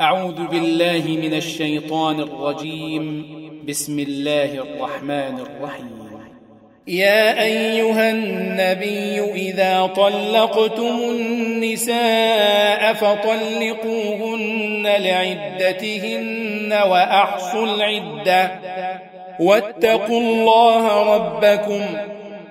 أعوذ بالله من الشيطان الرجيم. بسم الله الرحمن الرحيم. يا أيها النبي إذا طلقتم النساء فطلقوهن لعدتهن وأحصوا العدة. واتقوا الله ربكم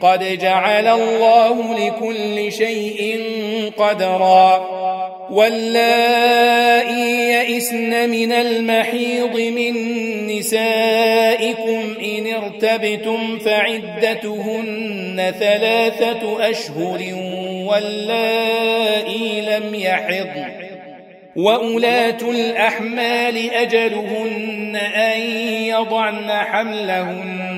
قد جعل الله لكل شيء قدرا. واللائي يئسن من المحيض من نسائكم إن ارتبتم فعدتهن ثلاثة أشهر واللائي لم يحضن. وأولاة الأحمال أجلهن أن يضعن حملهن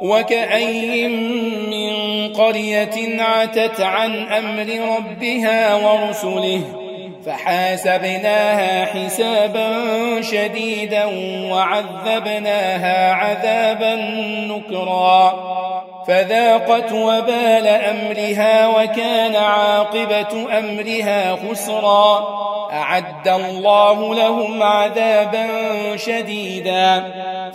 وكأي من قرية عتت عن أمر ربها ورسله فحاسبناها حسابا شديدا وعذبناها عذابا نكرا فذاقت وبال أمرها وكان عاقبة أمرها خسرا أعد الله لهم عذابا شديدا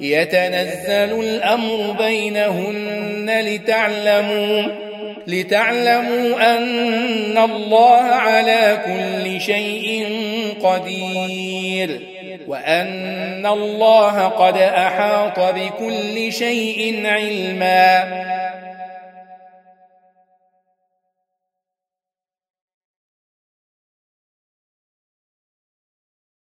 يتنزل الأمر بينهن لتعلموا لتعلموا أن الله على كل شيء قدير وأن الله قد أحاط بكل شيء علما.